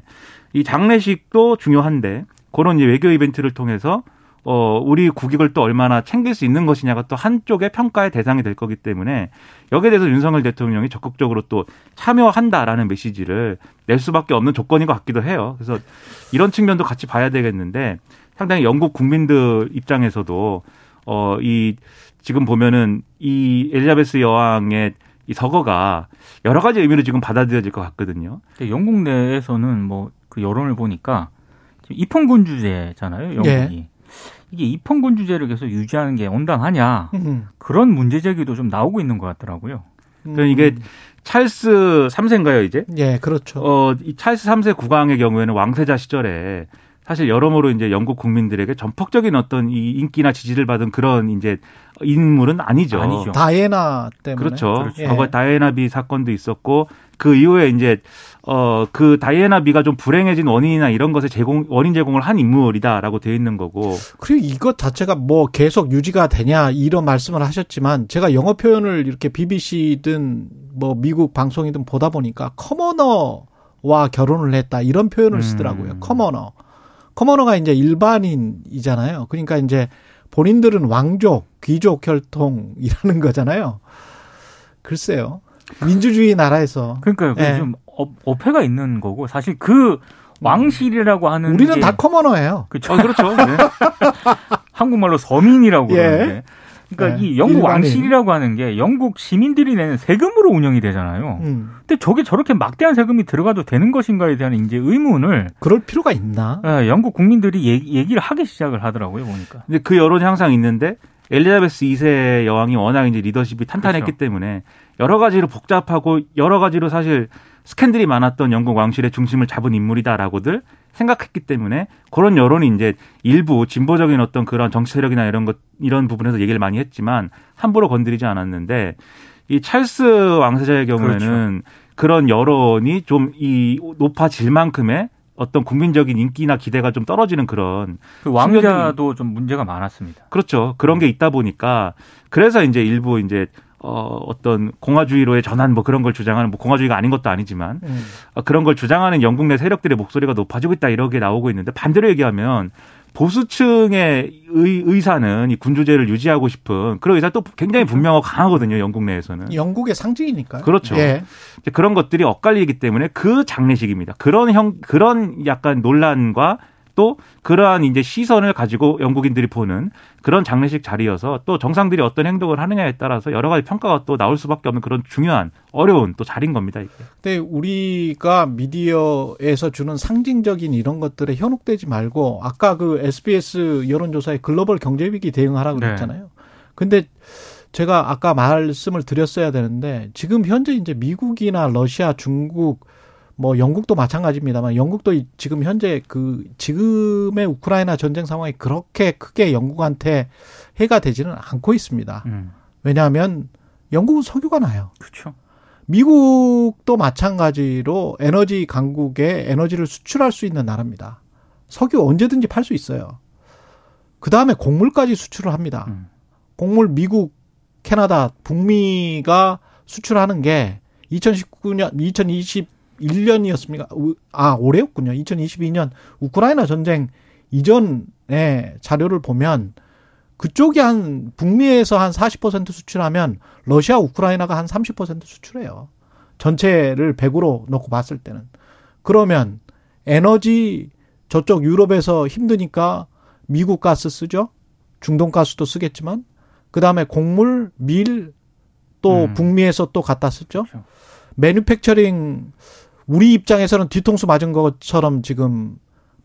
이 장례식도 중요한데 그런 이제 외교 이벤트를 통해서 어, 우리 국익을 또 얼마나 챙길 수 있는 것이냐가 또 한쪽의 평가의 대상이 될 거기 때문에 여기에 대해서 윤석열 대통령이 적극적으로 또 참여한다라는 메시지를 낼 수밖에 없는 조건인 것 같기도 해요. 그래서 이런 측면도 같이 봐야 되겠는데 상당히 영국 국민들 입장에서도 어, 이 지금 보면은 이 엘리자베스 여왕의 이 서거가 여러 가지 의미로 지금 받아들여질 것 같거든요. 영국 내에서는 뭐 그 여론을 보니까 지금 입헌군주제잖아요, 영국이. 예. 이게 입헌군주제를 계속 유지하는 게 온당하냐 음. 그런 문제 제기도 좀 나오고 있는 것 같더라고요. 그러니까 이게 찰스 3세인가요, 이제? 예, 그렇죠. 어, 이 찰스 3세 국왕의 경우에는 왕세자 시절에 사실 여러모로 이제 영국 국민들에게 전폭적인 어떤 이 인기나 지지를 받은 그런 이제 인물은 아니죠. 아니죠. 다이애나 때문에 그렇죠. 그렇죠. 과거에 다이애나 비 사건도 있었고 그 이후에 이제 어 그 다이애나 비가 좀 불행해진 원인이나 이런 것에 제공 원인 제공을 한 인물이다라고 돼 있는 거고 그리고 이것 자체가 뭐 계속 유지가 되냐 이런 말씀을 하셨지만 제가 영어 표현을 이렇게 BBC든 뭐 미국 방송이든 보다 보니까 커머너와 결혼을 했다 이런 표현을 음. 쓰더라고요. 커머너. 커머너가 이제 일반인이잖아요. 그러니까 이제 본인들은 왕족, 귀족 혈통이라는 거잖아요. 글쎄요. 민주주의 나라에서 그러니까 예. 좀 어, 어폐가 있는 거고 사실 그 왕실이라고 하는 우리는 게다 커머너예요. 그쵸? 어, 그렇죠. 네. *laughs* 한국말로 서민이라고 예. 그러는데 그러니까 네. 이 영국 일반인. 왕실이라고 하는 게 영국 시민들이 내는 세금으로 운영이 되잖아요. 음. 근데 저게 저렇게 막대한 세금이 들어가도 되는 것인가에 대한 이제 의문을 그럴 필요가 있나? 예, 영국 국민들이 얘기, 얘기 를 하기 시작을 하더라고요 보니까. 근데 그 여론이 항상 있는데 엘리자베스 2세 여왕이 워낙 이제 리더십이 탄탄했기 그렇죠. 때문에 여러 가지로 복잡하고 여러 가지로 사실 스캔들이 많았던 영국 왕실의 중심을 잡은 인물이다라고들 생각했기 때문에 그런 여론이 이제 일부 진보적인 어떤 그런 정치 세력이나 이런 것 이런 부분에서 얘기를 많이 했지만 함부로 건드리지 않았는데 이 찰스 왕세자의 경우에는 그런 여론이 좀 이 높아질 만큼의 어떤 국민적인 인기나 기대가 좀 떨어지는 그런 그 왕자도 좀 문제가 많았습니다. 그렇죠. 그런 게 있다 보니까 그래서 이제 일부 이제 어 어떤 공화주의로의 전환 뭐 그런 걸 주장하는 뭐 공화주의가 아닌 것도 아니지만 음. 어, 그런 걸 주장하는 영국 내 세력들의 목소리가 높아지고 있다 이렇게 나오고 있는데 반대로 얘기하면 보수층의 의, 의 사는 이 군주제를 유지하고 싶은 그런 의사 또 굉장히 분명하고 강하거든요 영국 내에서는 영국의 상징이니까요. 그렇죠. 예. 이제 그런 것들이 엇갈리기 때문에 그 장례식입니다. 그런 형 그런 약간 논란과 또 그러한 이제 시선을 가지고 영국인들이 보는 그런 장례식 자리여서 또 정상들이 어떤 행동을 하느냐에 따라서 여러 가지 평가가 또 나올 수밖에 없는 그런 중요한 어려운 또 자리인 겁니다. 이게. 근데 우리가 미디어에서 주는 상징적인 이런 것들에 현혹되지 말고 아까 그 SBS 여론조사에 글로벌 경제 위기 대응하라고 네. 그랬잖아요. 근데 제가 아까 말씀을 드렸어야 되는데 지금 현재 이제 미국이나 러시아, 중국 뭐 영국도 마찬가지입니다만 영국도 이- 지금 현재 그 지금의 우크라이나 전쟁 상황이 그렇게 크게 영국한테 해가 되지는 않고 있습니다. 음, 왜냐하면 영국은 석유가 나요. 그렇죠. 미국도 마찬가지로 에너지 강국에 에너지를 수출할 수 있는 나라입니다. 석유 언제든지 팔 수 있어요. 그 다음에 곡물까지 수출을 합니다. 음. 곡물 미국, 캐나다, 북미가 수출하는 게 2019년, 2021년이었습니까? 아, 올해였군요. 2022년 우크라이나 전쟁 이전의 자료를 보면 그쪽이 한 북미에서 한 40% 수출하면 러시아, 우크라이나가 한 30% 수출해요. 전체를 100으로 놓고 봤을 때는. 그러면 에너지 저쪽 유럽에서 힘드니까 미국 가스 쓰죠. 중동 가스도 쓰겠지만 그다음에 곡물, 밀또 음. 북미에서 또 갖다 쓰죠. 그렇죠. 매뉴팩처링 우리 입장에서는 뒤통수 맞은 것처럼 지금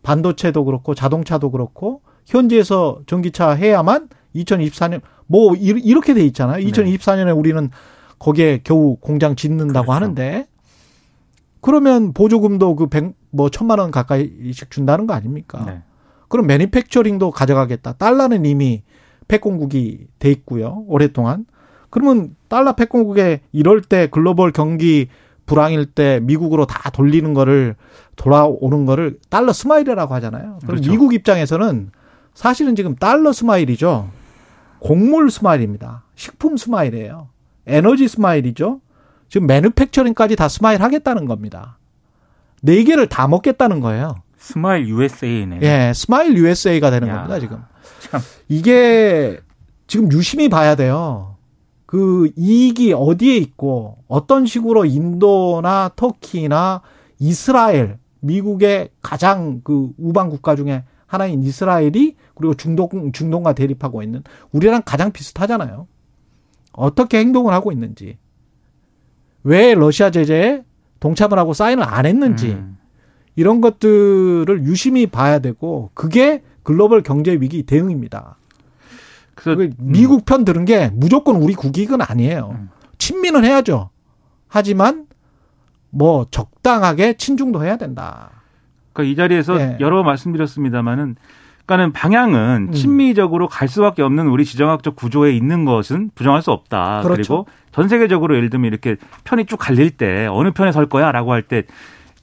반도체도 그렇고 자동차도 그렇고 현지에서 전기차 해야만 2024년 뭐 이- 이렇게 돼 있잖아요. 2024년에 우리는 거기에 겨우 공장 짓는다고 그렇죠. 하는데 그러면 보조금도 그 백 뭐 천만 원 가까이씩 준다는 거 아닙니까? 네. 그럼 매니팩처링도 가져가겠다. 달러는 이미 패권국이 돼 있고요. 오랫동안. 그러면 달러 패권국에 이럴 때 글로벌 경기 불황일 때 미국으로 다 돌리는 거를 돌아오는 거를 달러 smile이라고 하잖아요. 그럼 그렇죠. 미국 입장에서는 사실은 지금 달러 smile이죠. 곡물 smile입니다. 식품 smile이에요. 에너지 smile이죠. 지금 manufacturing까지 다 smile 하겠다는 겁니다. 네 개를 다 먹겠다는 거예요. smile USA네. 예, smile USA가 되는 야. 겁니다, 지금. 참. 이게 지금 유심히 봐야 돼요. 그 이익이 어디에 있고 어떤 식으로 인도나 터키나 이스라엘, 미국의 가장 그 우방 국가 중에 하나인 이스라엘이 그리고 중동 중동과 대립하고 있는 우리랑 가장 비슷하잖아요. 어떻게 행동을 하고 있는지. 왜 러시아 제재에 동참을 하고 사인을 안 했는지. 음. 이런 것들을 유심히 봐야 되고 그게 글로벌 경제 위기 대응입니다. 그래서 그 미국 편 들은 게 무조건 우리 국익은 아니에요. 음. 친민은 해야죠. 하지만 뭐 적당하게 친중도 해야 된다. 그러니까 이 자리에서 예. 여러 번 말씀드렸습니다마는 그러니까는 방향은 음. 친미적으로 갈 수밖에 없는 우리 지정학적 구조에 있는 것은 부정할 수 없다. 그렇죠. 리고 전 세계적으로 예를 들면 이렇게 편이 쭉 갈릴 때 어느 편에 설 거야라고 할 때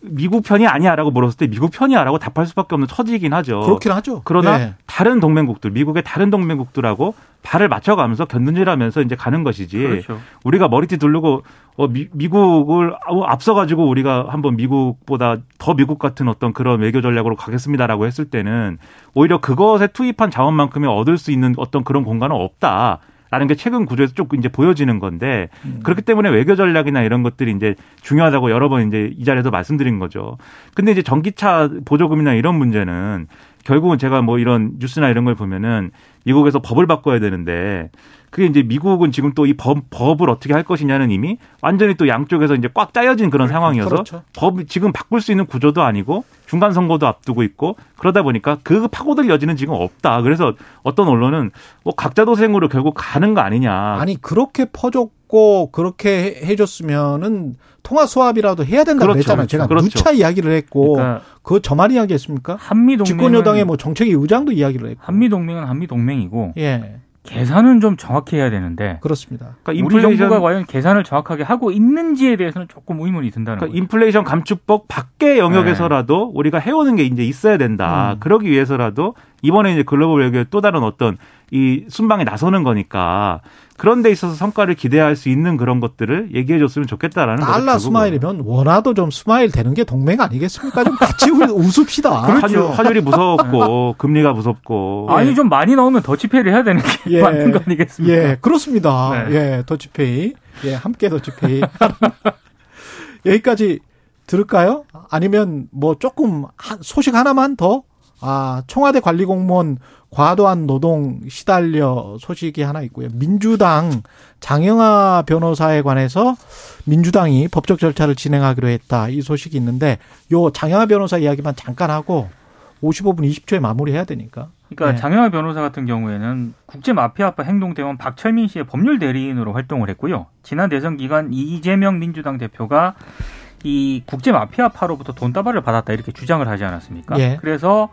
미국 편이 아니야라고 물었을 때 미국 편이야라고 답할 수밖에 없는 처지이긴 하죠. 그렇긴 하죠. 그러나 네. 다른 동맹국들, 미국의 다른 동맹국들하고 발을 맞춰가면서 견눈질하면서 이제 가는 것이지. 그렇죠. 우리가 머리띠 두르고 어, 미, 미국을 앞서가지고 우리가 한번 미국보다 더 미국 같은 어떤 그런 외교 전략으로 가겠습니다라고 했을 때는 오히려 그것에 투입한 자원만큼이 얻을 수 있는 어떤 그런 공간은 없다. 라는 게 최근 구조에서 쭉 이제 보여지는 건데 음. 그렇기 때문에 외교 전략이나 이런 것들이 이제 중요하다고 여러 번 이제 이 자리에서 말씀드린 거죠. 근데 이제 전기차 보조금이나 이런 문제는 결국은 제가 뭐 이런 뉴스나 이런 걸 보면은 미국에서 법을 바꿔야 되는데 그게 이제 미국은 지금 또이 법, 법을 어떻게 할 것이냐는 이미 완전히 또 양쪽에서 이제 꽉 짜여진 그런 상황이어서 그렇죠. 법 지금 바꿀 수 있는 구조도 아니고 중간 선거도 앞두고 있고 그러다 보니까 그 파고들 여지는 지금 없다. 그래서 어떤 언론은 뭐 각자 도생으로 결국 가는 거 아니냐. 아니 그렇게 퍼줬고 그렇게 해- 해줬으면은 통화 수합이라도 해야 된다고 그렇죠. 그랬잖아요. 제가 그렇죠. 누차 이야기를 했고 그러니까 그거 저만 이야기했습니까? 한미 동맹 집권 여당의 뭐 정책위 의장도 이야기를 했고. 한미 동맹은 한미 동맹이고 예, 계산은 좀 정확히 해야 되는데 그렇습니다. 그러니까 인플레이션 정부가 과연 계산을 정확하게 하고 있는지에 대해서는 조금 의문이 든다는 그러니까 거예요. 인플레이션 감축법 밖의 영역에서라도 우리가 해오는 게 이제 있어야 된다. 음. 그러기 위해서라도 이번에 이제 글로벌 외교의 또 다른 어떤 이 순방에 나서는 거니까 그런 데 있어서 성과를 기대할 수 있는 그런 것들을 얘기해 줬으면 좋겠다라는 거죠. 달러 결국은. smile이면 원화도 좀 smile 되는 게 동맹 아니겠습니까? 좀 같이 우리 *laughs* 웃읍시다. 환율, 환율 이 무섭고 *laughs* 금리가 무섭고 아니 좀 많이 나오면 더치페이를 해야 되는 게 예. 맞는 거 아니겠습니까? 예, 그렇습니다. 네. 예, 더치페이. 예, 함께 더치페이. *laughs* 여기까지 들을까요? 아니면 뭐 조금 한- 소식 하나만 더? 아, 청와대 관리 공무원 과도한 노동 시달려 소식이 하나 있고요. 민주당 장영아 변호사에 관해서 민주당이 법적 절차를 진행하기로 했다. 이 소식이 있는데 요 장영아 변호사 이야기만 잠깐 하고 55분 20초에 마무리해야 되니까. 그러니까 네. 장영하 변호사 같은 경우에는 국제 마피아파 행동대원 박철민 씨의 법률 대리인으로 활동을 했고요. 지난 대선 기간 이재명 민주당 대표가 이 국제 마피아파로부터 돈다발을 받았다 이렇게 주장을 하지 않았습니까? 예. 그래서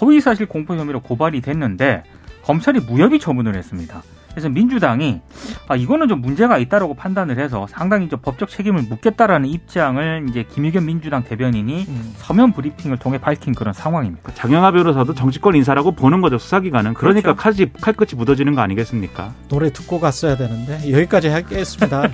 허위사실 공표 혐의로 고발이 됐는데 검찰이 무혐의 처분을 했습니다. 그래서 민주당이 아 이거는 좀 문제가 있다라고 판단을 해서 상당히 좀 법적 책임을 묻겠다라는 입장을 이제 김의겸 민주당 대변인이 음. 서면 브리핑을 통해 밝힌 그런 상황입니다. 장영하 변호사도 정치권 인사라고 보는 거죠 수사기관은 그러니까 그렇죠. 칼이 칼끝이 묻어지는 거 아니겠습니까? 노래 듣고 갔어야 되는데 여기까지 하겠습니다.